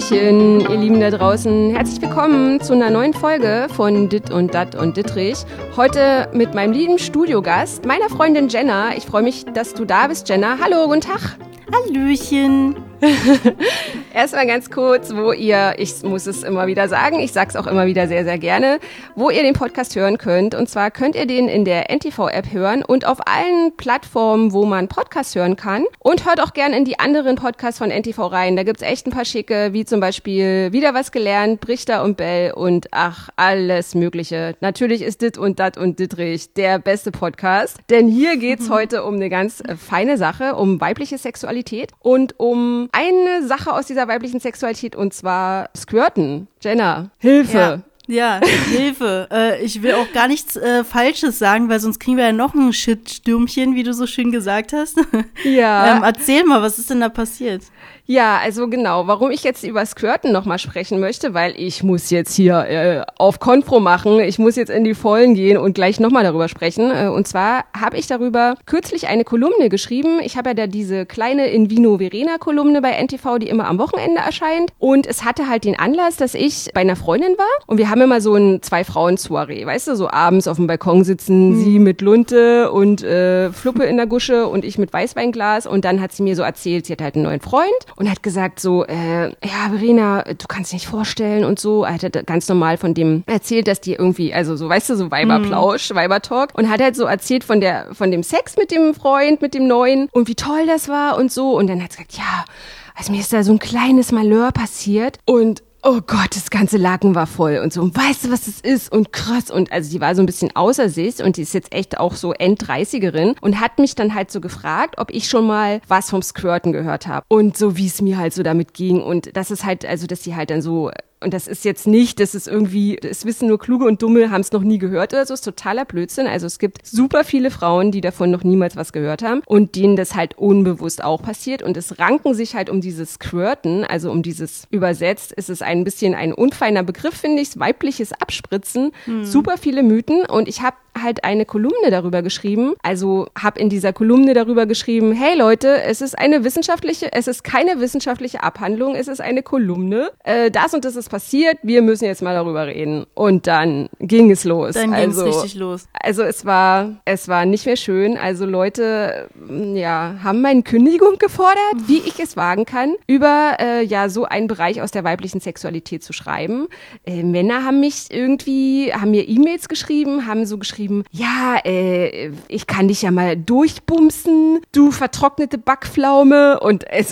Hallöchen, ihr Lieben da draußen. Herzlich willkommen zu einer neuen Folge von Dit und Dat und Dittrich. Heute mit meinem lieben Studiogast, meiner Freundin Jenna. Ich freue mich, dass du da bist, Jenna. Hallo, guten Tag. Hallöchen. Erstmal ganz kurz, wo ihr, ich muss es immer wieder sagen, ich sag's auch immer wieder sehr, sehr gerne, wo ihr den Podcast hören könnt. Und zwar könnt ihr den in der NTV-App hören und auf allen Plattformen, wo man Podcast hören kann. Und hört auch gerne in die anderen Podcasts von NTV rein. Da gibt's echt ein paar schicke, wie zum Beispiel Wieder was gelernt, Brichter und Bell und ach, alles Mögliche. Natürlich ist Dit und Dat und Dittrich der beste Podcast. Denn hier geht's mhm. heute um eine ganz äh, feine Sache, um weibliche Sexualität und um eine Sache aus dieser weiblichen Sexualität und zwar Squirten. Jenna, Hilfe. Ja. Ja, Hilfe. Äh, ich will auch gar nichts äh, Falsches sagen, weil sonst kriegen wir ja noch ein Shitstürmchen, wie du so schön gesagt hast. Ja. ähm, erzähl mal, was ist denn da passiert? Ja, also genau, warum ich jetzt über Squirten nochmal sprechen möchte, weil ich muss jetzt hier äh, auf Konfro machen, ich muss jetzt in die Vollen gehen und gleich nochmal darüber sprechen. Äh, und zwar habe ich darüber kürzlich eine Kolumne geschrieben. Ich habe ja da diese kleine In Vino Verena Kolumne bei NTV, die immer am Wochenende erscheint. Und es hatte halt den Anlass, dass ich bei einer Freundin war und wir haben immer so ein Zwei-Frauen-Soiree, weißt du, so abends auf dem Balkon sitzen, mhm. sie mit Lunte und äh, Fluppe in der Gusche und ich mit Weißweinglas und dann hat sie mir so erzählt, sie hat halt einen neuen Freund und hat gesagt so, äh, ja, Verena, du kannst dir nicht vorstellen und so. Er hat ganz normal von dem erzählt, dass die irgendwie, also so, weißt du, so Weiberplausch, mm. Weibertalk und hat halt so erzählt von der, von dem Sex mit dem Freund, mit dem Neuen und wie toll das war und so. Und dann hat sie gesagt, ja, also mir ist da so ein kleines Malheur passiert und oh Gott, das ganze Laken war voll und so. Und weißt du, was das ist? Und krass. Und also die war so ein bisschen außer sich und die ist jetzt echt auch so End-30erin und hat mich dann halt so gefragt, ob ich schon mal was vom Squirten gehört habe. Und so wie es mir halt so damit ging. Und das ist halt, also dass sie halt dann so und das ist jetzt nicht, das ist irgendwie, es wissen nur Kluge und Dumme, haben es noch nie gehört oder so, ist totaler Blödsinn. Also es gibt super viele Frauen, die davon noch niemals was gehört haben und denen das halt unbewusst auch passiert. Und es ranken sich halt um dieses Squirten, also um dieses übersetzt, ist es ein bisschen ein unfeiner Begriff, finde ich, weibliches Abspritzen. Hm. Super viele Mythen. Und ich habe halt eine Kolumne darüber geschrieben. Also habe in dieser Kolumne darüber geschrieben, hey Leute, es ist eine wissenschaftliche, es ist keine wissenschaftliche Abhandlung, es ist eine Kolumne. Äh, das und das ist passiert, wir müssen jetzt mal darüber reden. Und dann ging es los. Dann ging es also, richtig los. Also es war, es war nicht mehr schön. Also Leute, ja, haben meine Kündigung gefordert, wie ich es wagen kann, über äh, ja so einen Bereich aus der weiblichen Sexualität zu schreiben. Äh, Männer haben mich irgendwie, haben mir E-Mails geschrieben, haben so geschrieben, ja, äh, ich kann dich ja mal durchbumsen, du vertrocknete Backpflaume. Und es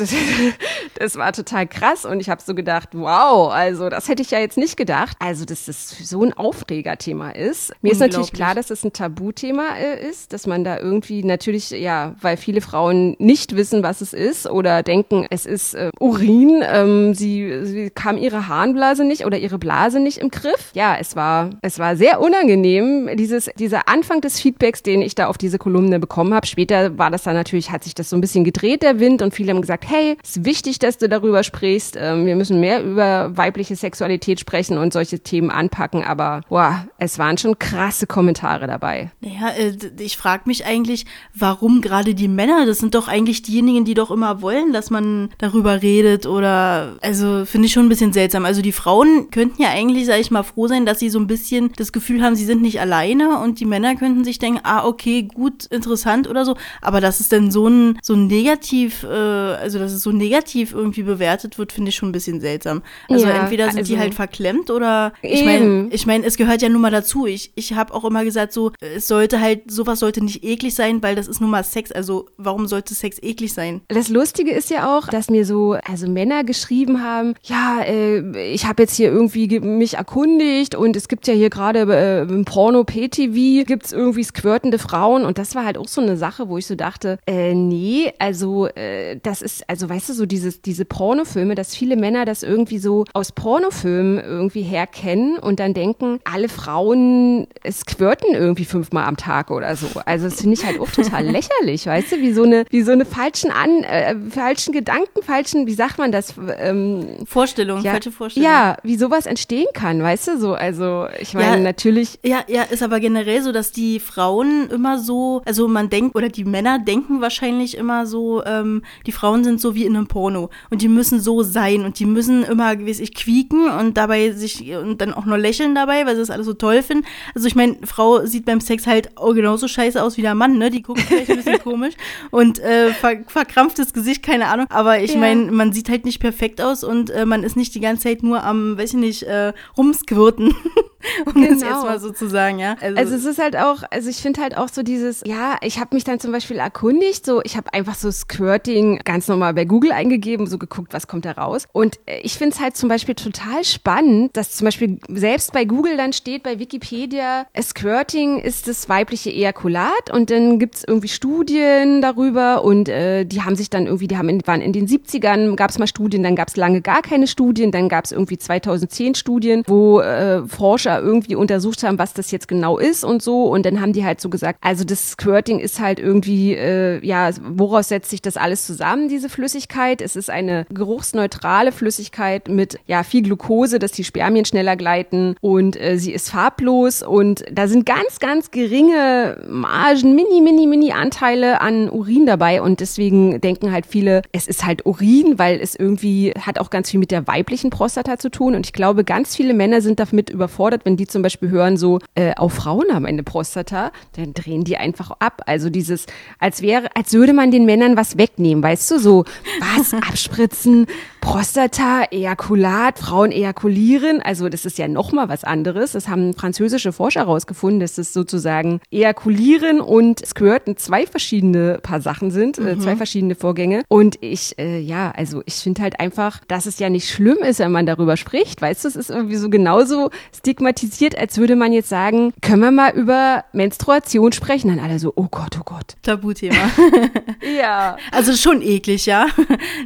das war total krass. Und ich habe so gedacht, wow, also das hätte ich ja jetzt nicht gedacht. Also, dass das so ein Aufregerthema ist. Mir ist natürlich klar, dass es das ein Tabuthema äh, ist, dass man da irgendwie natürlich, ja, weil viele Frauen nicht wissen, was es ist oder denken, es ist äh, Urin. Ähm, sie, sie kam ihre Harnblase nicht oder ihre Blase nicht im Griff. Ja, es war, es war sehr unangenehm, dieses, dieser Anfang des Feedbacks, den ich da auf diese Kolumne bekommen habe, später war das dann natürlich, hat sich das so ein bisschen gedreht, der Wind, und viele haben gesagt, hey, ist wichtig, dass du darüber sprichst. Ähm, wir müssen mehr über weibliche Sexualität sprechen und solche Themen anpacken. Aber wow, es waren schon krasse Kommentare dabei. Naja, äh, ich frage mich eigentlich, warum gerade die Männer? Das sind doch eigentlich diejenigen, die doch immer wollen, dass man darüber redet oder also finde ich schon ein bisschen seltsam. Also die Frauen könnten ja eigentlich, sage ich mal, froh sein, dass sie so ein bisschen das Gefühl haben, sie sind nicht alleine und und die Männer könnten sich denken, ah, okay, gut, interessant oder so. Aber dass es denn so ein, so ein negativ, äh, also dass es so negativ irgendwie bewertet wird, finde ich schon ein bisschen seltsam. Also ja, entweder sind also die halt verklemmt oder ich meine, ich meine, es gehört ja nun mal dazu. Ich, ich habe auch immer gesagt, so, es sollte halt, sowas sollte nicht eklig sein, weil das ist nun mal Sex. Also warum sollte Sex eklig sein? Das Lustige ist ja auch, dass mir so, also Männer geschrieben haben, ja, äh, ich habe jetzt hier irgendwie mich erkundigt und es gibt ja hier gerade äh, Porno-PTV wie gibt's irgendwie squirtende Frauen und das war halt auch so eine Sache, wo ich so dachte, äh, nee, also äh, das ist, also weißt du, so dieses, diese Pornofilme, dass viele Männer das irgendwie so aus, Pornofilmen irgendwie herkennen und dann denken, alle Frauen squirten irgendwie fünfmal am Tag oder so. Also das finde ich halt auch total lächerlich, weißt du, wie so eine, wie so eine falschen an, äh, falschen Gedanken, falschen, wie sagt man das? Ähm, Vorstellung, ja, falsche Vorstellung. Ja, wie sowas entstehen kann, weißt du, so, also ich meine ja, natürlich. Ja, ja, ist aber generell so, dass die Frauen immer so, also man denkt, oder die Männer denken wahrscheinlich immer so, ähm, die Frauen sind so wie in einem Porno und die müssen so sein und die müssen immer, wie ich, quieken und dabei sich und dann auch nur lächeln dabei, weil sie das alles so toll finden. Also ich meine, Frau sieht beim Sex halt auch genauso scheiße aus wie der Mann, ne? Die guckt vielleicht ein bisschen komisch und äh, ver verkrampftes Gesicht, keine Ahnung. Aber ich ja. meine, man sieht halt nicht perfekt aus und äh, man ist nicht die ganze Zeit nur am, weiß ich nicht, äh, rumsquirten. um genau. das jetzt mal so zu sagen, ja. Also, also es ist halt auch, also ich finde halt auch so dieses, ja, ich habe mich dann zum Beispiel erkundigt, so ich habe einfach so Squirting ganz normal bei Google eingegeben, so geguckt, was kommt da raus. Und äh, ich finde es halt zum Beispiel total spannend, dass zum Beispiel selbst bei Google dann steht, bei Wikipedia, Squirting ist das weibliche Ejakulat und dann gibt es irgendwie Studien darüber und äh, die haben sich dann irgendwie, die haben in, waren in den 70ern, gab es mal Studien, dann gab es lange gar keine Studien, dann gab es irgendwie 2010 Studien, wo äh, Forscher irgendwie untersucht haben, was das jetzt genau ist und so. Und dann haben die halt so gesagt, also das Squirting ist halt irgendwie, äh, ja, woraus setzt sich das alles zusammen, diese Flüssigkeit? Es ist eine geruchsneutrale Flüssigkeit mit ja viel Glucose, dass die Spermien schneller gleiten und äh, sie ist farblos. Und da sind ganz, ganz geringe Margen, mini, mini, mini Anteile an Urin dabei. Und deswegen denken halt viele, es ist halt Urin, weil es irgendwie hat auch ganz viel mit der weiblichen Prostata zu tun. Und ich glaube, ganz viele Männer sind damit überfordert, wenn die zum Beispiel hören, so, äh, auch Frauen haben eine Prostata, dann drehen die einfach ab. Also dieses, als wäre, als würde man den Männern was wegnehmen, weißt du, so, was, abspritzen, Prostata, Ejakulat, Frauen ejakulieren, also das ist ja nochmal was anderes. Das haben französische Forscher herausgefunden, dass es sozusagen Ejakulieren und Squirten zwei verschiedene Paar Sachen sind, äh, mhm. zwei verschiedene Vorgänge. Und ich, äh, ja, also ich finde halt einfach, dass es ja nicht schlimm ist, wenn man darüber spricht. Weißt du, es ist irgendwie so genauso stigmatisiert, als würde man jetzt sagen, können wir mal über Menstruation sprechen? Dann alle so, oh Gott, oh Gott. Tabuthema. ja. Also schon eklig, ja.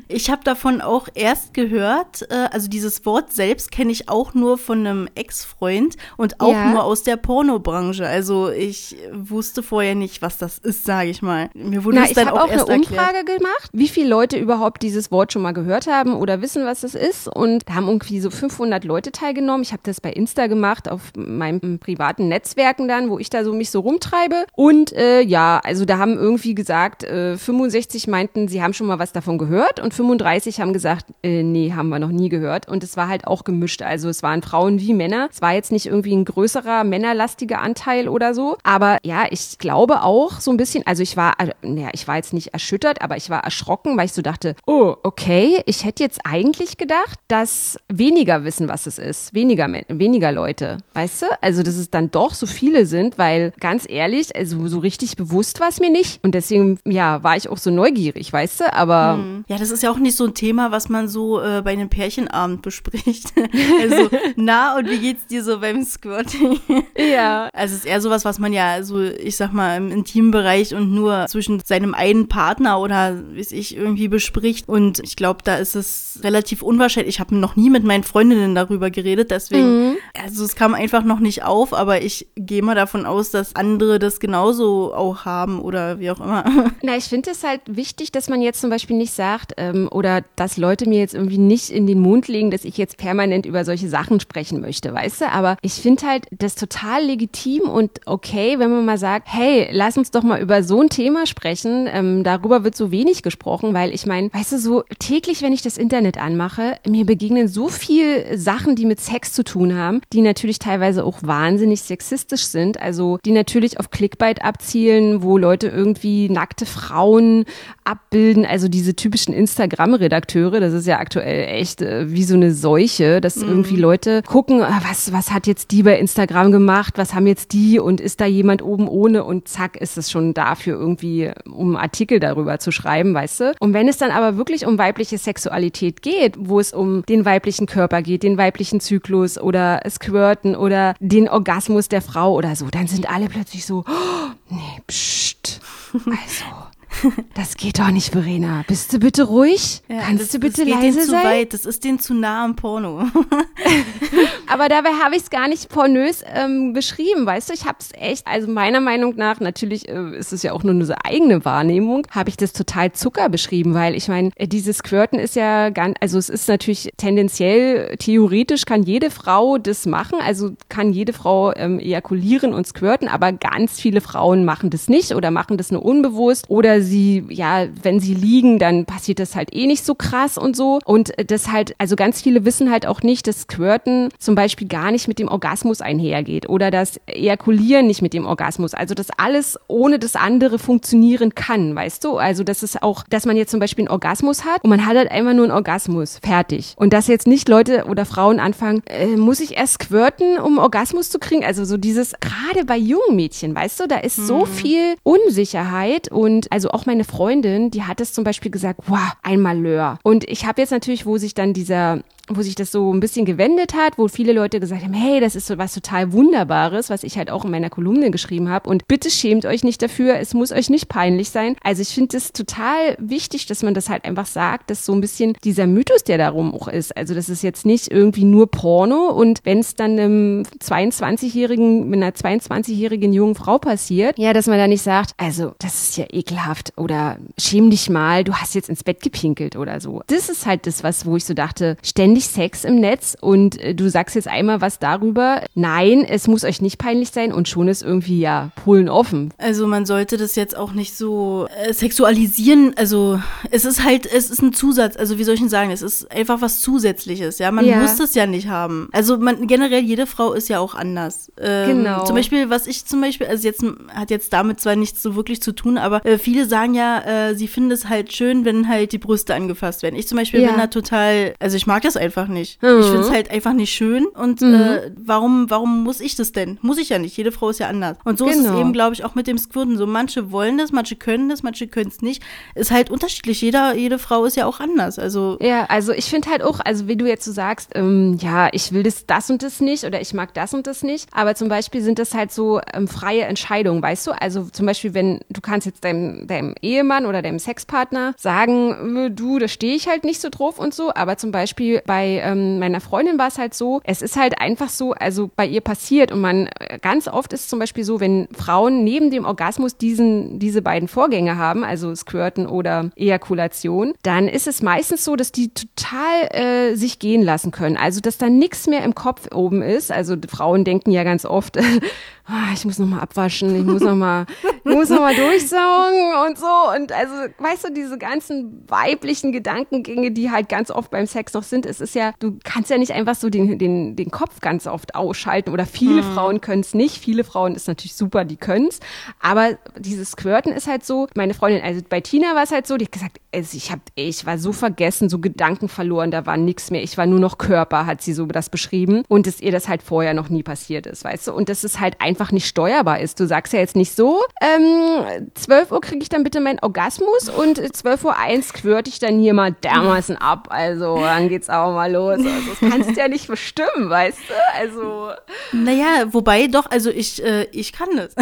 Ich habe davon auch erst gehört, äh, also dieses Wort selbst kenne ich auch nur von einem Ex-Freund und auch ja. nur aus der Pornobranche. Also ich wusste vorher nicht, was das ist, sage ich mal. Mir wurde Na, es dann auch, auch erst eine Umfrage erklärt. gemacht, wie viele Leute überhaupt dieses Wort schon mal gehört haben oder wissen, was das ist. Und da haben irgendwie so 500 Leute teilgenommen. Ich habe das bei Insta gemacht, auf meinen privaten Netzwerken dann, wo ich da so mich so rumtreibe. Und äh, ja, also da haben irgendwie gesagt, äh, 65 meinten, sie haben schon mal was davon gehört und 35 haben gesagt, äh, nee, haben wir noch nie gehört. Und es war halt auch gemischt. Also es waren Frauen wie Männer. Es war jetzt nicht irgendwie ein größerer männerlastiger Anteil oder so. Aber ja, ich glaube auch so ein bisschen, also ich war, also, naja, ich war jetzt nicht erschüttert, aber ich war erschrocken, weil ich so dachte, oh, okay, ich hätte jetzt eigentlich gedacht, dass weniger wissen, was es ist. Weniger, weniger Leute. Weißt du? Also, dass es dann doch so viele sind, weil ganz ehrlich, also so richtig bewusst war es mir nicht. Und deswegen, ja, war ich auch so neugierig, weißt du? Aber. Hm. Ja, das ist ja auch nicht so ein Thema, was man so äh, bei einem Pärchenabend bespricht. also, na, und wie geht's dir so beim Squirting? ja. Also, es ist eher sowas, was man ja so, ich sag mal, im intimen Bereich und nur zwischen seinem einen Partner oder, wie ich, irgendwie bespricht. Und ich glaube, da ist es relativ unwahrscheinlich. Ich habe noch nie mit meinen Freundinnen darüber geredet, deswegen, mhm. also es kam einfach noch nicht auf, aber ich gehe mal davon aus, dass andere das genauso auch haben oder wie auch immer. Na, ich finde es halt wichtig, dass man jetzt zum Beispiel nicht sagt ähm, oder dass Leute mir jetzt irgendwie nicht in den Mund legen, dass ich jetzt permanent über solche Sachen sprechen möchte, weißt du? Aber ich finde halt das total legitim und okay, wenn man mal sagt, hey, lass uns doch mal über so ein Thema sprechen. Ähm, darüber wird so wenig gesprochen, weil ich meine, weißt du, so täglich, wenn ich das Internet anmache, mir begegnen so viel Sachen, die mit Sex zu tun haben, die natürlich teilweise auch wahnsinnig sexistisch sind, also die natürlich auf Clickbait abzielen, wo Leute irgendwie nackte Frauen abbilden, also diese typischen Instagram-Redakteure, das ist ja aktuell echt äh, wie so eine Seuche, dass mhm. irgendwie Leute gucken, ah, was, was hat jetzt die bei Instagram gemacht, was haben jetzt die und ist da jemand oben ohne und zack, ist es schon dafür irgendwie, um Artikel darüber zu schreiben, weißt du? Und wenn es dann aber wirklich um weibliche Sexualität geht, wo es um den weiblichen Körper geht, den weiblichen Zyklus oder Squirten oder den Orgasmus der Frau oder so, dann sind alle plötzlich so, oh, nee, pst, also Das geht doch nicht, Verena. Bist du bitte ruhig? Ja, Kannst das, du bitte das geht leise denen zu sein? weit. Das ist denen zu nah am Porno. Aber dabei habe ich es gar nicht pornös ähm, beschrieben, weißt du? Ich habe es echt, also meiner Meinung nach, natürlich äh, ist es ja auch nur eine eigene Wahrnehmung, habe ich das total Zucker beschrieben, weil ich meine, äh, dieses Squirten ist ja ganz, also es ist natürlich tendenziell, theoretisch kann jede Frau das machen, also kann jede Frau ähm, ejakulieren und squirten, aber ganz viele Frauen machen das nicht oder machen das nur unbewusst oder sie, ja, wenn sie liegen, dann passiert das halt eh nicht so krass und so. Und äh, das halt, also ganz viele wissen halt auch nicht, dass Squirten zum Beispiel gar nicht mit dem Orgasmus einhergeht oder das Ejakulieren nicht mit dem Orgasmus. Also dass alles ohne das andere funktionieren kann, weißt du? Also das ist auch, dass man jetzt zum Beispiel einen Orgasmus hat und man hat halt einfach nur einen Orgasmus, fertig. Und dass jetzt nicht Leute oder Frauen anfangen, äh, muss ich erst squirten, um Orgasmus zu kriegen? Also so dieses, gerade bei jungen Mädchen, weißt du, da ist so viel Unsicherheit und also auch meine Freundin, die hat es zum Beispiel gesagt, wow, ein Malheur. Und ich habe jetzt natürlich, wo sich dann dieser wo sich das so ein bisschen gewendet hat, wo viele Leute gesagt haben, hey, das ist so was total Wunderbares, was ich halt auch in meiner Kolumne geschrieben habe. Und bitte schämt euch nicht dafür, es muss euch nicht peinlich sein. Also ich finde es total wichtig, dass man das halt einfach sagt, dass so ein bisschen dieser Mythos, der darum auch ist. Also das ist jetzt nicht irgendwie nur Porno und wenn es dann einem 22-jährigen, mit einer 22-jährigen jungen Frau passiert, ja, dass man da nicht sagt, also das ist ja ekelhaft oder schäm dich mal, du hast jetzt ins Bett gepinkelt oder so. Das ist halt das, was, wo ich so dachte, ständig Sex im Netz und äh, du sagst jetzt einmal was darüber. Nein, es muss euch nicht peinlich sein und schon ist irgendwie ja Polen offen. Also man sollte das jetzt auch nicht so äh, sexualisieren. Also es ist halt, es ist ein Zusatz. Also wie soll ich denn sagen? Es ist einfach was Zusätzliches. Ja, man Ja. muss das ja nicht haben. Also man generell jede Frau ist ja auch anders. Ähm, Genau. Zum Beispiel, was ich zum Beispiel, also jetzt hat jetzt damit zwar nichts so wirklich zu tun, aber äh, viele sagen ja, äh, sie finden es halt schön, wenn halt die Brüste angefasst werden. Ich zum Beispiel Ja. bin da total, also ich mag das einfach nicht. Mhm. Ich finde es halt einfach nicht schön und äh, warum, warum muss ich das denn? Muss ich ja nicht. Jede Frau ist ja anders. Und so ist es Genau. eben, glaube ich, auch mit dem Squirten so. Manche wollen das, manche können das, manche können es nicht. Ist halt unterschiedlich. Jeder, jede Frau ist ja auch anders. Also Ja, also ich finde halt auch, also wie du jetzt so sagst, ähm, ja, ich will das, das und das nicht oder ich mag das und das nicht, aber zum Beispiel sind das halt so ähm, freie Entscheidungen, weißt du? Also zum Beispiel, wenn du kannst jetzt deinem, deinem Ehemann oder deinem Sexpartner sagen, äh, du, da stehe ich halt nicht so drauf und so, aber zum Beispiel bei ähm, meiner Freundin war es halt so, es ist halt einfach so, also bei ihr passiert und man, äh, ganz oft ist zum Beispiel so, wenn Frauen neben dem Orgasmus diesen, diese beiden Vorgänge haben, also Squirten oder Ejakulation, dann ist es meistens so, dass die total äh, sich gehen lassen können. Also, dass da nichts mehr im Kopf oben ist. Also, Frauen denken ja ganz oft, ah, ich muss noch mal abwaschen, ich muss noch mal, ich muss noch mal durchsaugen und so. Und also, weißt du, diese ganzen weiblichen Gedankengänge, die halt ganz oft beim Sex noch sind, es ist ja, du kannst ja nicht einfach so den, den, den Kopf ganz oft ausschalten oder viele Frauen können es nicht. Viele Frauen ist natürlich super, die können es. Aber dieses Squirten ist halt so, meine Freundin, also bei Tina war es halt so, die hat gesagt, also ich hab, ich war so vergessen, so Gedanken verloren, da war nichts mehr. Ich war nur noch Körper, hat sie so das beschrieben. Und dass ihr das halt vorher noch nie passiert ist, weißt du? Und dass es halt einfach nicht steuerbar ist. Du sagst ja jetzt nicht so, ähm, 12 Uhr kriege ich dann bitte meinen Orgasmus und 12 Uhr eins squirt ich dann hier mal dermaßen ab. Also dann geht's auch mal los. Also das kannst du ja nicht bestimmen, weißt du? Also Naja, wobei doch, also ich, äh, ich kann das.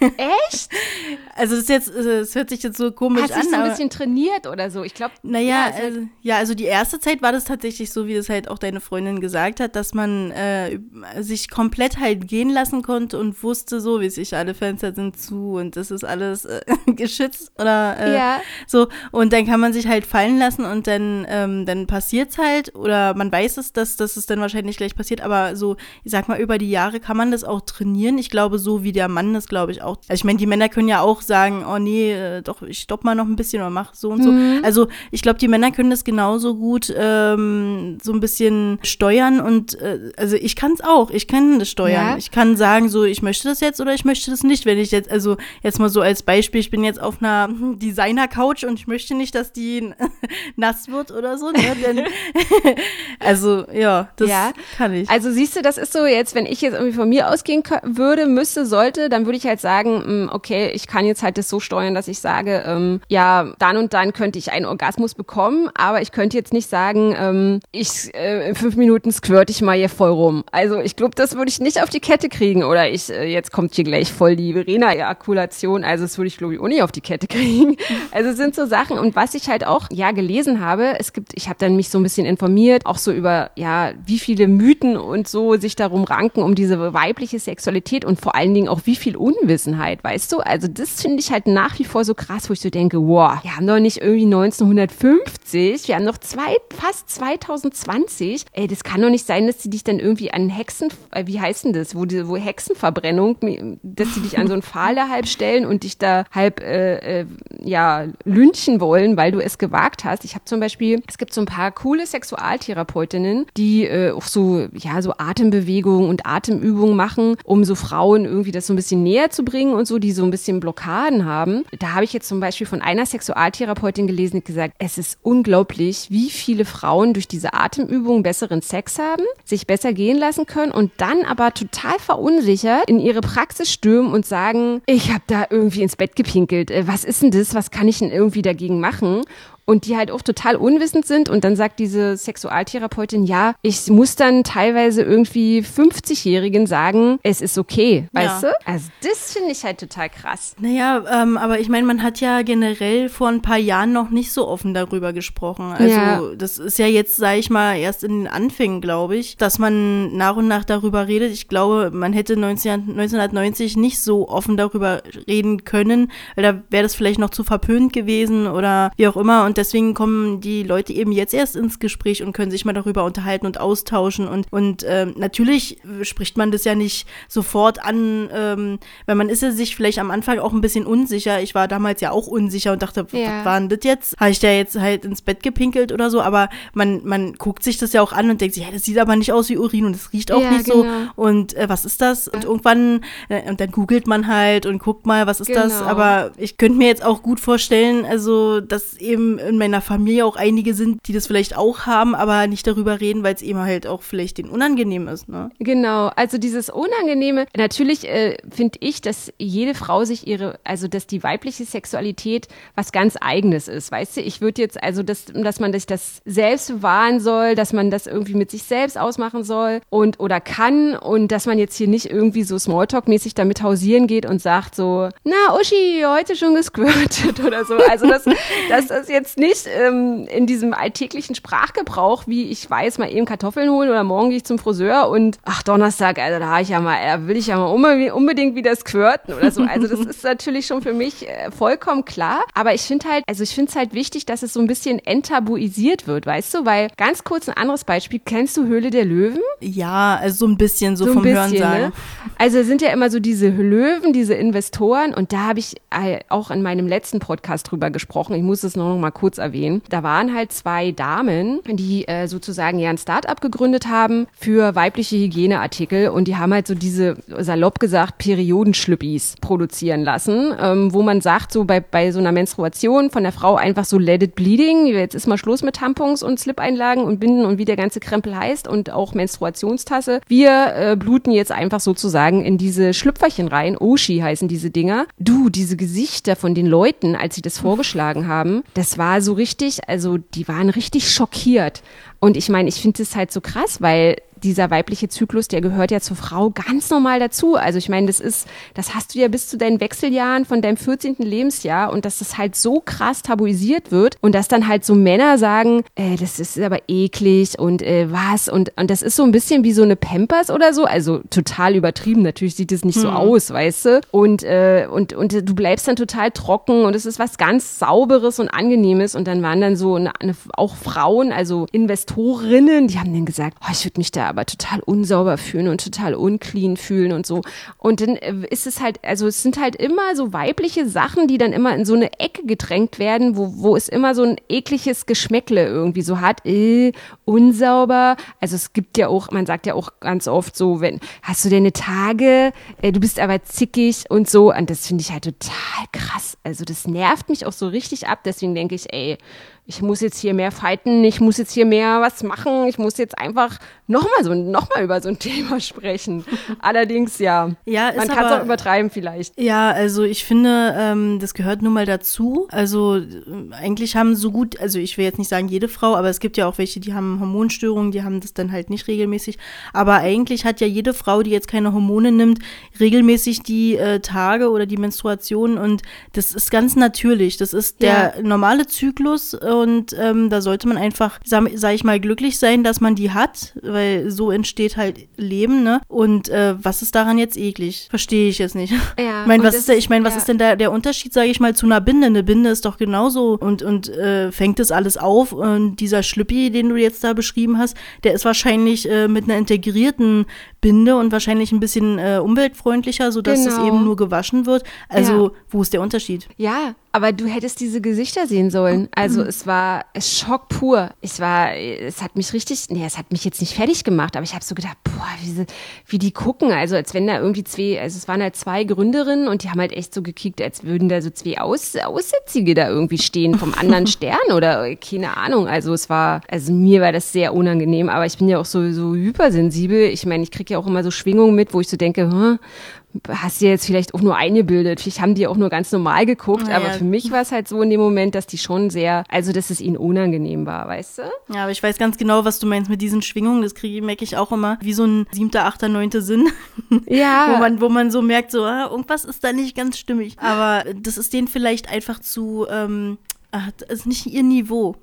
echt? Also das ist jetzt, äh, es hört sich jetzt so komisch Hast an. dich so ein bisschen trainiert oder so? Ich glaube, Naja, es ist- also, ja, also die erste Zeit war das tatsächlich so, wie es halt auch deine Freundin gesagt hat, dass man äh, sich komplett halt gehen lassen konnte und wusste so, wie sich alle Fenster sind zu und das ist alles äh, geschützt oder äh, Ja. so. Und dann kann man sich halt fallen lassen und dann, ähm, dann passiert's halt oder man weiß es, dass, dass es dann wahrscheinlich gleich passiert, aber so, ich sag mal, über die Jahre kann man das auch trainieren. Ich glaube, so wie der Mann das, glaube ich, auch. Also ich meine, die Männer können ja auch sagen, oh nee, äh, doch, ich stopp mal noch ein bisschen oder mach so und so. Also ich glaube, die Männer können das genauso gut ähm, so ein bisschen steuern und äh, also ich kann es auch, ich kann das steuern. Ja. Ich kann sagen, so ich möchte das jetzt oder ich möchte das nicht. Wenn ich jetzt, also jetzt mal so als Beispiel, ich bin jetzt auf einer Designer-Couch und ich möchte nicht, dass die nass wird oder so. Ne? Denn, also ja, das Ja. kann ich. Also siehst du, das ist so jetzt, wenn ich jetzt irgendwie von mir ausgehen würde, müsste, sollte, dann würde ich halt sagen, mh, okay, ich kann jetzt halt das so steuern, dass ich sage, ähm, ja, dann und dann könnte ich einen Orgasmus bekommen, aber ich könnte jetzt nicht sagen, ähm, ich äh, in fünf Minuten squirt ich mal hier voll rum. Also ich glaube, das würde ich nicht auf die Kette kriegen oder ich äh, jetzt kommt hier gleich voll die Verena-Ejakulation, also das würde ich glaube ich auch nicht auf die Kette kriegen. Also es sind so Sachen und was ich halt auch, ja, gelesen habe, es gibt, ich habe dann mich so ein bisschen informiert, auch so über, ja, wie viele Mythen und so sich darum ranken, um diese weibliche Sexualität und vor allen Dingen auch wie viel Unwissenheit, weißt du? Also das finde ich halt nach wie vor so krass, wo ich so denke, wow, wir haben doch nicht irgendwie 1950, wir haben noch zwei, fast 2020. Ey, das kann doch nicht sein, dass sie dich dann irgendwie an Hexen, äh, wie heißt denn das, wo, die, wo Hexenverbrennung, dass sie dich an so einen Pfahl halb stellen und dich da halb, äh, äh, ja, lynchen wollen, weil du es gewagt hast. Ich habe zum Beispiel, es gibt so ein paar coole Sexualtherapeutinnen, die äh, auch so, ja, so Atembewegungen und Atemübungen machen, um so Frauen irgendwie das so ein bisschen näher zu bringen und so, die so ein bisschen Blockaden haben. Da habe ich jetzt zum Beispiel von einer Sexualtherapeutin gelesen, die gesagt, es ist unglaublich, wie viele Frauen durch diese Atemübungen besseren Sex haben, sich besser gehen lassen können und dann aber total verunsichert in ihre Praxis stürmen und sagen, ich habe da irgendwie ins Bett gepinkelt. Äh, was ist denn das? Was kann ich denn irgendwie dagegen machen? Und die halt auch total unwissend sind. Und dann sagt diese Sexualtherapeutin, ja, ich muss dann teilweise irgendwie 50-Jährigen sagen, es ist okay, weißt ja. du? Also das finde ich halt total krass. Naja, ähm, aber ich meine, man hat ja generell vor ein paar Jahren noch nicht so offen darüber gesprochen. Also ja. das ist ja jetzt, sage ich mal, erst in den Anfängen, glaube ich, dass man nach und nach darüber redet. Ich glaube, man hätte 19, 1990 nicht so offen darüber reden können, weil da wäre das vielleicht noch zu verpönt gewesen oder wie auch immer. Und deswegen kommen die Leute eben jetzt erst ins Gespräch und können sich mal darüber unterhalten und austauschen. Und, und ähm, natürlich spricht man das ja nicht sofort an, ähm, weil man ist ja sich vielleicht am Anfang auch ein bisschen unsicher. Ich war damals ja auch unsicher und dachte, ja. was war denn das jetzt? Habe ich da jetzt halt ins Bett gepinkelt oder so? Aber man, man guckt sich das ja auch an und denkt sich, ja, das sieht aber nicht aus wie Urin und es riecht auch ja, nicht genau. so. Und äh, was ist das? Und irgendwann, äh, und dann googelt man halt und guckt mal, was ist genau. das? Aber ich könnte mir jetzt auch gut vorstellen, also, dass eben in meiner Familie auch einige sind, die das vielleicht auch haben, aber nicht darüber reden, weil es eben halt auch vielleicht den unangenehm ist. Ne? Genau, also dieses Unangenehme, natürlich äh, finde ich, dass jede Frau sich ihre, also dass die weibliche Sexualität was ganz eigenes ist. Weißt du, ich würde jetzt, also dass, dass man sich das selbst bewahren soll, dass man das irgendwie mit sich selbst ausmachen soll und oder kann und dass man jetzt hier nicht irgendwie so Smalltalk-mäßig damit hausieren geht und sagt so, na Uschi, heute schon gesquirtet oder so. Also das, das jetzt nicht ähm, in diesem alltäglichen Sprachgebrauch, wie ich weiß, mal eben Kartoffeln holen oder morgen gehe ich zum Friseur und ach, Donnerstag, also da habe ich ja mal, da will ich ja mal unbedingt wieder squirten oder so. Also das ist natürlich schon für mich äh, vollkommen klar. Aber ich finde halt, also ich finde es halt wichtig, dass es so ein bisschen enttabuisiert wird, weißt du? Weil ganz kurz ein anderes Beispiel, kennst du Höhle der Löwen? Ja, also so ein bisschen so, so vom bisschen, Hörensagen. Ne? Also sind ja immer so diese Löwen, diese Investoren und da habe ich äh, auch in meinem letzten Podcast drüber gesprochen. Ich muss es noch mal kurz kurz erwähnen. Da waren halt zwei Damen, die äh, sozusagen ja ein Start-up gegründet haben für weibliche Hygieneartikel und die haben halt so diese, salopp gesagt, Periodenschlüppis produzieren lassen, ähm, wo man sagt, so bei, bei so einer Menstruation von der Frau einfach so it bleeding, jetzt ist mal Schluss mit Tampons und Slip-Einlagen und Binden und wie der ganze Krempel heißt und auch Menstruationstasse. Wir äh, bluten jetzt einfach sozusagen in diese Schlüpferchen rein. Oshi heißen diese Dinger. Du, diese Gesichter von den Leuten, als sie das vorgeschlagen haben, das war war so richtig, also die waren richtig schockiert. Und ich meine, ich finde es halt so krass, weil dieser weibliche Zyklus, der gehört ja zur Frau ganz normal dazu. Also ich meine, das ist, das hast du ja bis zu deinen Wechseljahren von deinem 14. Lebensjahr und dass das halt so krass tabuisiert wird und dass dann halt so Männer sagen, äh, das ist aber eklig und äh, was und, und das ist so ein bisschen wie so eine Pampers oder so, also total übertrieben. Natürlich sieht es nicht hm. so aus, weißt du? Und, äh, und, und du bleibst dann total trocken und es ist was ganz Sauberes und Angenehmes und dann waren dann so eine, eine, auch Frauen, also Investorinnen, die haben dann gesagt, oh, ich würde mich da aber total unsauber fühlen und total unclean fühlen und so. Und dann äh, ist es halt, also es sind halt immer so weibliche Sachen, die dann immer in so eine Ecke gedrängt werden, wo, wo es immer so ein ekliges Geschmäckle irgendwie so hat, äh, unsauber. Also es gibt ja auch, man sagt ja auch ganz oft so, wenn, hast du deine Tage, äh, du bist aber zickig und so. Und das finde ich halt total krass. Also das nervt mich auch so richtig ab. Deswegen denke ich, ey, ich muss jetzt hier mehr fighten, ich muss jetzt hier mehr was machen, ich muss jetzt einfach nochmal so, noch mal über so ein Thema sprechen. Allerdings, ja, ja man kann es auch übertreiben vielleicht. Ja, also ich finde, ähm, das gehört nun mal dazu. Also äh, eigentlich haben so gut, also ich will jetzt nicht sagen jede Frau, aber es gibt ja auch welche, die haben Hormonstörungen, die haben das dann halt nicht regelmäßig. Aber eigentlich hat ja jede Frau, die jetzt keine Hormone nimmt, regelmäßig die äh, Tage oder die Menstruation und das ist ganz natürlich. Das ist der ja. normale Zyklus und ähm, da sollte man einfach, sag, sag, ich mal, glücklich sein, dass man die hat, weil so entsteht halt Leben, ne? Und äh, was ist daran jetzt eklig? Verstehe ich jetzt nicht. Ja, ich meine, was ist, ich mein, was ja. ist denn da der Unterschied, sage ich mal, zu einer Binde? Eine Binde ist doch genauso und, und äh, fängt das alles auf und dieser Schlüppi, den du jetzt da beschrieben hast, der ist wahrscheinlich äh, mit einer integrierten Binde und wahrscheinlich ein bisschen äh, umweltfreundlicher, sodass genau. das eben nur gewaschen wird. Also, ja. wo ist der Unterschied? Ja, aber du hättest diese Gesichter sehen sollen. Also mhm. Es war Schock pur. Es war, es hat mich richtig, nee, es hat mich jetzt nicht fertig gemacht, aber ich habe so gedacht, boah, wie, wie die gucken. Also als wenn da irgendwie zwei, also es waren halt zwei Gründerinnen und die haben halt echt so gekickt, als würden da so zwei Aus, Aussätzige da irgendwie stehen vom anderen Stern oder keine Ahnung. Also es war, also mir war das sehr unangenehm, aber ich bin ja auch so, so hypersensibel. Ich meine, ich kriege ja auch immer so Schwingungen mit, wo ich so denke, hm, hast du jetzt vielleicht auch nur eingebildet. Vielleicht haben die auch nur ganz normal geguckt, ja, aber für mich war es halt so in dem Moment, dass die schon sehr, also dass es ihnen unangenehm war, weißt du? Ja, aber ich weiß ganz genau, was du meinst mit diesen Schwingungen. Das kriege merke ich auch immer wie so ein siebter, achter, neunter Sinn. Ja. wo, man, wo man so merkt, so, ah, irgendwas ist da nicht ganz stimmig. Aber das ist denen vielleicht einfach zu, ähm, ach, das ist nicht ihr Niveau.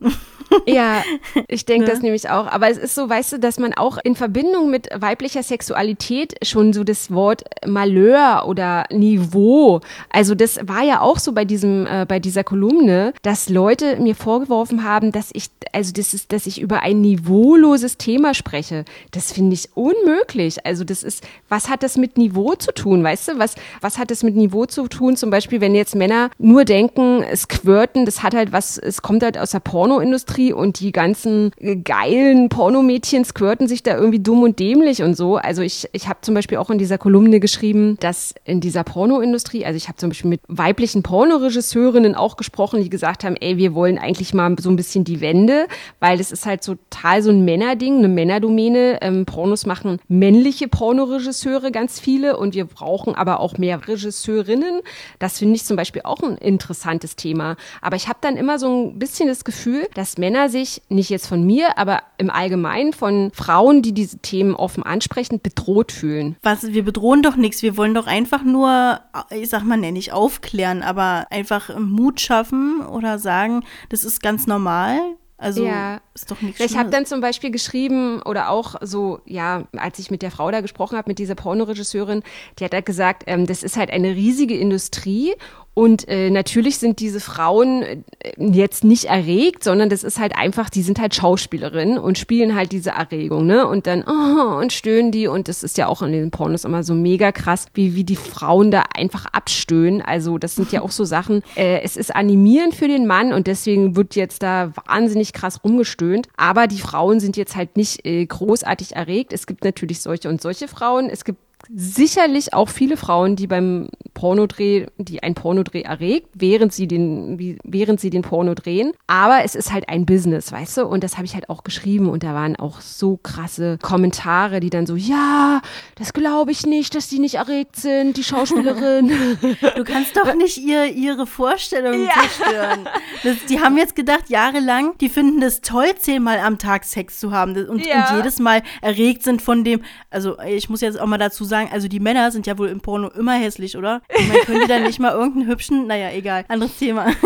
Ja, ich denke ne? das nämlich auch. Aber es ist so, weißt du, dass man auch in Verbindung mit weiblicher Sexualität schon so das Wort Malheur oder Niveau, also das war ja auch so bei diesem, äh, bei dieser Kolumne, dass Leute mir vorgeworfen haben, dass ich, also das ist, dass ich über ein niveauloses Thema spreche. Das finde ich unmöglich. Also das ist, was hat das mit Niveau zu tun, weißt du? Was, was hat das mit Niveau zu tun? Zum Beispiel, wenn jetzt Männer nur denken, es quirten, das hat halt was, es kommt halt aus der Pornoindustrie Industrie und die ganzen geilen Pornomädchen squirten sich da irgendwie dumm und dämlich und so. Also ich, ich habe zum Beispiel auch in dieser Kolumne geschrieben, dass in dieser Pornoindustrie, also ich habe zum Beispiel mit weiblichen Pornoregisseurinnen auch gesprochen, die gesagt haben, ey, wir wollen eigentlich mal so ein bisschen die Wende, weil das ist halt total so ein Männerding, eine Männerdomäne. Ähm, Pornos machen männliche Pornoregisseure ganz viele und wir brauchen aber auch mehr Regisseurinnen. Das finde ich zum Beispiel auch ein interessantes Thema. Aber ich habe dann immer so ein bisschen das Gefühl, dass Männer sich, nicht jetzt von mir, aber im Allgemeinen von Frauen, die diese Themen offen ansprechen, bedroht fühlen. Was, wir bedrohen doch nichts. Wir wollen doch einfach nur, ich sag mal, nenne ich aufklären, aber einfach Mut schaffen oder sagen, das ist ganz normal. Also ja. ist doch nichts Ich habe dann zum Beispiel geschrieben oder auch so, ja, als ich mit der Frau da gesprochen habe, mit dieser Pornoregisseurin, die hat halt gesagt, ähm, das ist halt eine riesige Industrie und äh, natürlich sind diese Frauen äh, jetzt nicht erregt, sondern das ist halt einfach, die sind halt Schauspielerinnen und spielen halt diese Erregung, ne? Und dann, oh, und stöhnen die. Und das ist ja auch in den Pornos immer so mega krass, wie, wie die Frauen da einfach abstöhnen. Also, das sind ja auch so Sachen. Äh, es ist animierend für den Mann und deswegen wird jetzt da wahnsinnig krass rumgestöhnt. Aber die Frauen sind jetzt halt nicht äh, großartig erregt. Es gibt natürlich solche und solche Frauen. Es gibt sicherlich auch viele Frauen, die beim Pornodreh, die ein Pornodreh erregt, während sie den, während sie den Porno drehen. Aber es ist halt ein Business, weißt du? Und das habe ich halt auch geschrieben und da waren auch so krasse Kommentare, die dann so, ja, das glaube ich nicht, dass die nicht erregt sind, die Schauspielerin. Du kannst doch nicht ihr, ihre Vorstellungen ja. zerstören. Das, die haben jetzt gedacht, jahrelang, die finden es toll, zehnmal am Tag Sex zu haben und, ja. und jedes Mal erregt sind von dem, also ich muss jetzt auch mal dazu sagen, sagen, also die Männer sind ja wohl im Porno immer hässlich, oder? Und man könnte dann nicht mal irgendeinen hübschen, naja, egal, anderes Thema.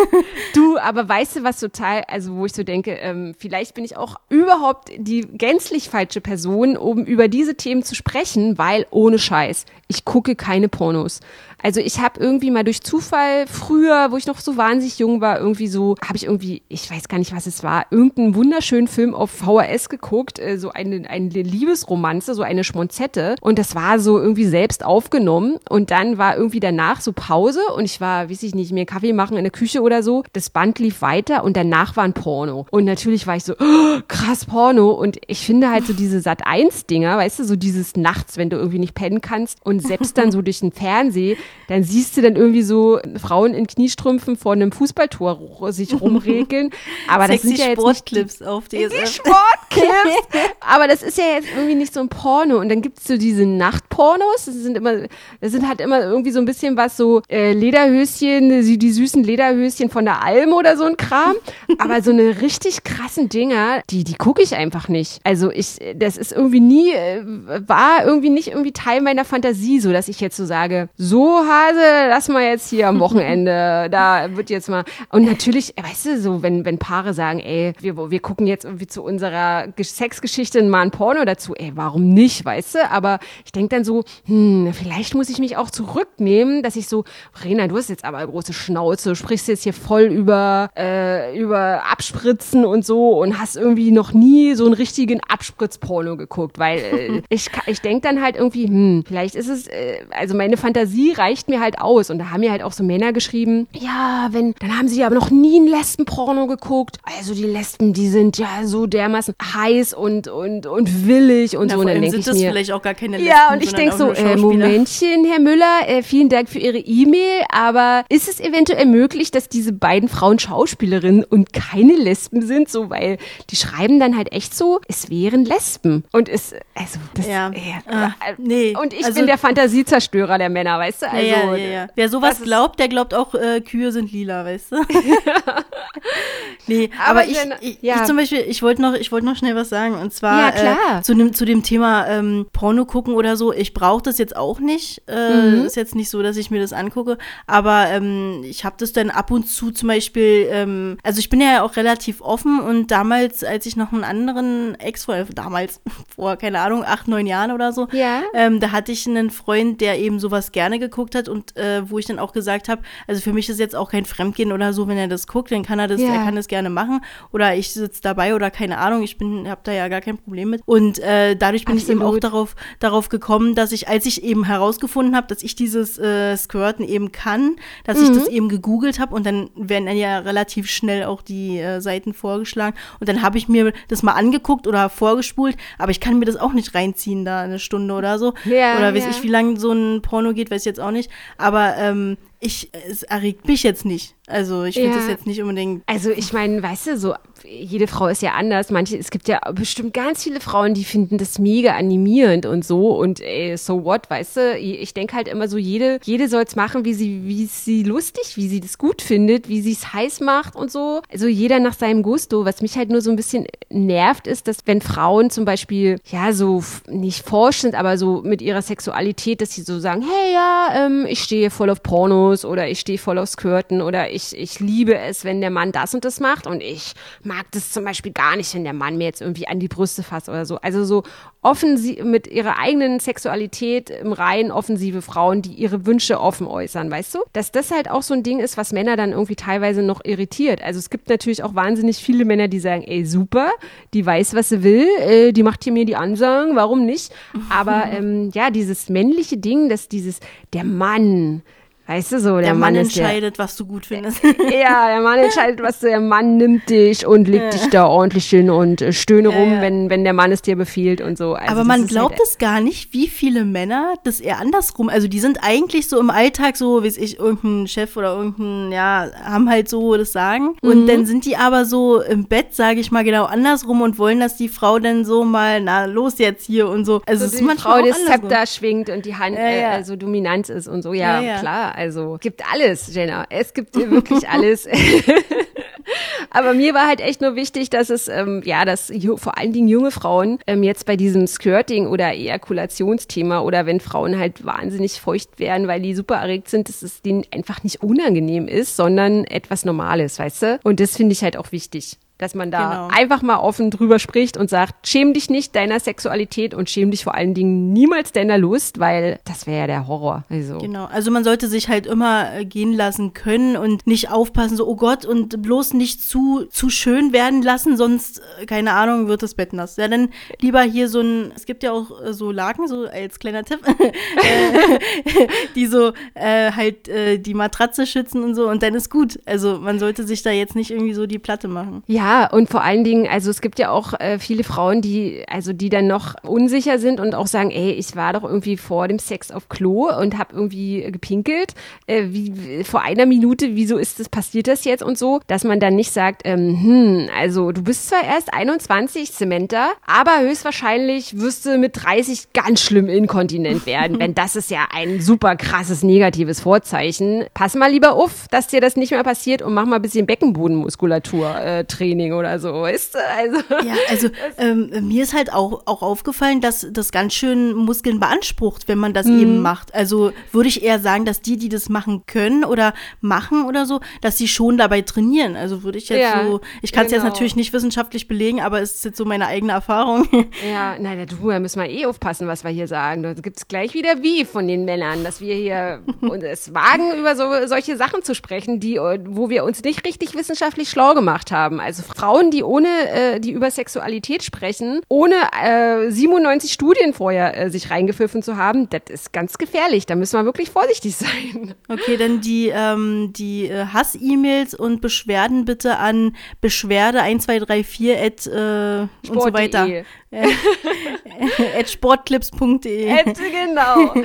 Du, aber weißt du, was total, also wo ich so denke, ähm, vielleicht bin ich auch überhaupt die gänzlich falsche Person, um über diese Themen zu sprechen, weil ohne Scheiß, ich gucke keine Pornos. Also ich habe irgendwie mal durch Zufall früher, wo ich noch so wahnsinnig jung war, irgendwie so, habe ich irgendwie, ich weiß gar nicht, was es war, irgendeinen wunderschönen Film auf VHS geguckt, äh, so eine, eine Liebesromanze, so eine Schmonzette. Und das war so irgendwie selbst aufgenommen. Und dann war irgendwie danach so Pause und ich war, weiß ich nicht, mir Kaffee machen in der Küche oder so. Das Band lief weiter und danach war ein Porno. Und natürlich war ich so, oh, krass Porno. Und ich finde halt so diese Sat-1-Dinger, weißt du, so dieses nachts, wenn du irgendwie nicht pennen kannst und selbst dann so durch den Fernseher, dann siehst du dann irgendwie so Frauen in Kniestrümpfen vor einem Fußballtor sich rumregeln. Aber das sind ja jetzt Sportclips auf DSF. Die Sportclips. Aber das ist ja jetzt irgendwie nicht so ein Porno. Und dann gibt es so diese Nachtpornos. Das sind immer, das sind halt immer irgendwie so ein bisschen was so äh, Lederhöschen, die, die süßen Lederhöschen von der Alm oder so ein Kram. Aber so eine richtig krassen Dinger, die, die gucke ich einfach nicht. Also ich, das ist irgendwie nie, äh, war irgendwie nicht irgendwie Teil meiner Fantasie, so dass ich jetzt so sage, so Hase, lass mal jetzt hier am Wochenende, da wird jetzt mal. Und natürlich, weißt du, so wenn, wenn Paare sagen, ey, wir, wir gucken jetzt irgendwie zu unserer Sexgeschichte mal ein Porno dazu, ey, warum nicht, weißt du? Aber ich denke dann so, hm, vielleicht muss ich mich auch zurücknehmen, dass ich so, Rena, du hast jetzt aber eine große Schnauze, sprichst jetzt hier voll über, äh, über Abspritzen und so und hast irgendwie noch nie so einen richtigen Abspritzporno geguckt, weil äh, ich, ich denke dann halt irgendwie, hm, vielleicht ist es, äh, also meine Fantasie reicht mir halt aus und da haben mir halt auch so Männer geschrieben, ja, wenn, dann haben sie aber noch nie ein Lesbenporno geguckt, also die Lesben, die sind ja so dermaßen heiß und, und, und willig und Na, so. Und dann denke sind ich das mir, vielleicht auch gar keine Lesben, ja, und ich denke so, äh. Momentchen, Herr Müller, äh, vielen Dank für Ihre E-Mail, aber ist es eventuell möglich, dass diese beiden Frauen Schauspielerinnen und keine Lesben sind, so, weil die schreiben dann halt echt so, es wären Lesben. Und es, also, das, Ja. äh, Ah, nee, Und ich also- bin der Fantasiezerstörer der Männer, weißt du? Ja, Also, ja, ja, ja. Wer sowas glaubt, der glaubt auch, äh, Kühe sind lila, weißt du? nee, Aber aber, ich, wenn- ich, ja. ich zum Beispiel, ich wollte noch, ich wollte noch schnell was sagen. Und zwar Ja, klar. Äh, zu, dem, zu dem Thema ähm, Porno gucken oder so. Ich brauche das jetzt auch nicht. Äh, Mhm. Ist jetzt nicht so, dass ich mir das angucke. Aber ähm, ich habe das dann ab und zu zum Beispiel, ähm, also ich bin ja auch relativ offen und damals, als ich noch einen anderen Ex-Freund, damals, vor, keine Ahnung, acht, neun Jahren oder so, Ja. ähm, da hatte ich einen Freund, der eben sowas gerne geguckt hat und äh, wo ich dann auch gesagt habe, also für mich ist jetzt auch kein Fremdgehen oder so, wenn er das guckt, dann kann er das, Ja. er kann das gerne machen oder ich sitze dabei oder keine Ahnung, ich bin, habe da ja gar kein Problem mit und äh, dadurch bin ich eben auch Absolut. darauf, darauf gekommen, dass ich, als ich eben herausgefunden habe, dass ich dieses äh, Squirten eben kann, dass ich Mhm. das eben gegoogelt habe und dann werden dann ja relativ schnell auch die äh, Seiten vorgeschlagen und dann habe ich mir das mal angeguckt oder vorgespult, aber ich kann mir das auch nicht reinziehen da eine Stunde oder so Ja, oder weiß ja. ich, wie lange so ein Porno geht, weiß ich jetzt auch nicht, aber ähm, ich, es erregt mich jetzt nicht. Also ich finde Ja. das jetzt nicht unbedingt Also ich meine, weißt du, so jede Frau ist ja anders. Manche, es gibt ja bestimmt ganz viele Frauen, die finden das mega animierend und so und ey, so what, weißt du? Ich denke halt immer so, jede, jede soll's machen, wie sie, wie sie lustig, wie sie das gut findet, wie sie es heiß macht und so. Also jeder nach seinem Gusto. Was mich halt nur so ein bisschen nervt, ist, dass wenn Frauen zum Beispiel ja so nicht forsch sind, aber so mit ihrer Sexualität, dass sie so sagen, hey ja, ähm, ich stehe voll auf Pornos oder ich stehe voll auf Skirten oder ich, ich liebe es, wenn der Mann das und das macht und ich mag das zum Beispiel gar nicht, wenn der Mann mir jetzt irgendwie an die Brüste fasst oder so. Also so offensiv mit ihrer eigenen Sexualität im Reinen offensive Frauen, die ihre Wünsche offen äußern, weißt du? Dass das halt auch so ein Ding ist, was Männer dann irgendwie teilweise noch irritiert. Also es gibt natürlich auch wahnsinnig viele Männer, die sagen, ey super, die weiß, was sie will, äh, die macht hier mir die Ansagen, warum nicht? Aber ähm, ja, dieses männliche Ding, dass dieses, der Mann, weißt du so, der, der Mann der, entscheidet, was du gut findest. ja, der Mann entscheidet, was der Mann nimmt dich und legt dich da ordentlich hin und äh, stöhne rum, ja. wenn, wenn der Mann es dir befiehlt und so. Also Aber man ist glaubt halt, es gar nicht, wie viele Männer das eher andersrum, also die sind eigentlich so im Alltag so, wie ich, irgendein Chef oder irgendein, ja, haben halt so das Sagen. Mhm. Und dann sind die aber so im Bett, sage ich mal, genau andersrum und wollen, dass die Frau dann so mal, na, los jetzt hier und so. Also so es ist die manchmal Frau auch das. Zepter schwingt und die Hand Ja, ja. Äh, so dominant ist und so. Ja, Ja, ja. klar, also gibt alles, Jenna. Es gibt wirklich alles. Aber mir war halt echt nur wichtig, dass es, ähm, ja, dass vor allen Dingen junge Frauen ähm, jetzt bei diesem Skirting oder Ejakulationsthema oder wenn Frauen halt wahnsinnig feucht werden, weil die super erregt sind, dass es denen einfach nicht unangenehm ist, sondern etwas Normales, weißt du? Und das finde ich halt auch wichtig. Dass man da genau. einfach mal offen drüber spricht und sagt, schäm dich nicht deiner Sexualität und schäm dich vor allen Dingen niemals deiner Lust, weil das wäre ja der Horror. Also. Genau, also man sollte sich halt immer äh, gehen lassen können und nicht aufpassen, so, oh Gott, und bloß nicht zu, zu schön werden lassen, sonst, äh, keine Ahnung, wird das Bett nass. Ja, dann lieber hier so ein, es gibt ja auch äh, so Laken, so als kleiner Tipp, die so äh, halt äh, die Matratze schützen und so und dann ist gut. Also man sollte sich da jetzt nicht irgendwie so die Platte machen. Ja, ja, und vor allen Dingen, also es gibt ja auch äh, viele Frauen, die, also die dann noch unsicher sind und auch sagen, ey, ich war doch irgendwie vor dem Sex auf Klo und habe irgendwie gepinkelt. Äh, wie, vor einer Minute, wieso ist das, passiert das jetzt und so, dass man dann nicht sagt, ähm, hm, also du bist zwar erst 21, Samantha, aber höchstwahrscheinlich wirst du mit 30 ganz schlimm inkontinent werden, denn das ist ja ein super krasses negatives Vorzeichen. Pass mal lieber auf, dass dir das nicht mehr passiert und mach mal ein bisschen Beckenbodenmuskulatur äh, Training Training oder so, weißt du? Also, ja, also ähm, mir ist halt auch, auch aufgefallen, dass das ganz schön Muskeln beansprucht, wenn man das mhm. eben macht. Also würde ich eher sagen, dass die, die das machen können oder machen oder so, dass sie schon dabei trainieren. Also würde ich jetzt ja, so, ich kann es genau. jetzt natürlich nicht wissenschaftlich belegen, aber es ist jetzt so meine eigene Erfahrung. Ja, nein, du, da müssen wir eh aufpassen, was wir hier sagen. Da gibt es gleich wieder wie von den Männern, dass wir hier es wagen, über so, solche Sachen zu sprechen, die, wo wir uns nicht richtig wissenschaftlich schlau gemacht haben. Also Frauen, die ohne, äh, die über Sexualität sprechen, ohne äh, 97 Studien vorher äh, sich reingepfiffen zu haben, das ist ganz gefährlich. Da müssen wir wirklich vorsichtig sein. Okay, dann die, ähm, die äh, Hass-E-Mails und Beschwerden bitte an beschwerde1234 at äh, und so weiter. at sportclips.de. Genau.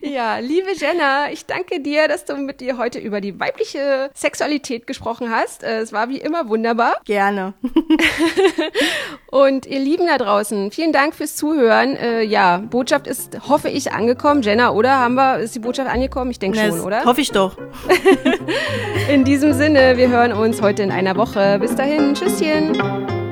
Ja, liebe Jenna, ich danke dir, dass du mit dir heute über die weibliche Sexualität gesprochen hast. Äh, es war wie immer wunderbar. Gerne. Und ihr Lieben da draußen, vielen Dank fürs Zuhören. Äh, ja, Botschaft ist, hoffe ich, angekommen. Jenna, oder? Haben wir, ist die Botschaft angekommen? Ich denke schon, oder? Hoffe ich doch. in diesem Sinne, wir hören uns heute in einer Woche. Bis dahin, tschüsschen.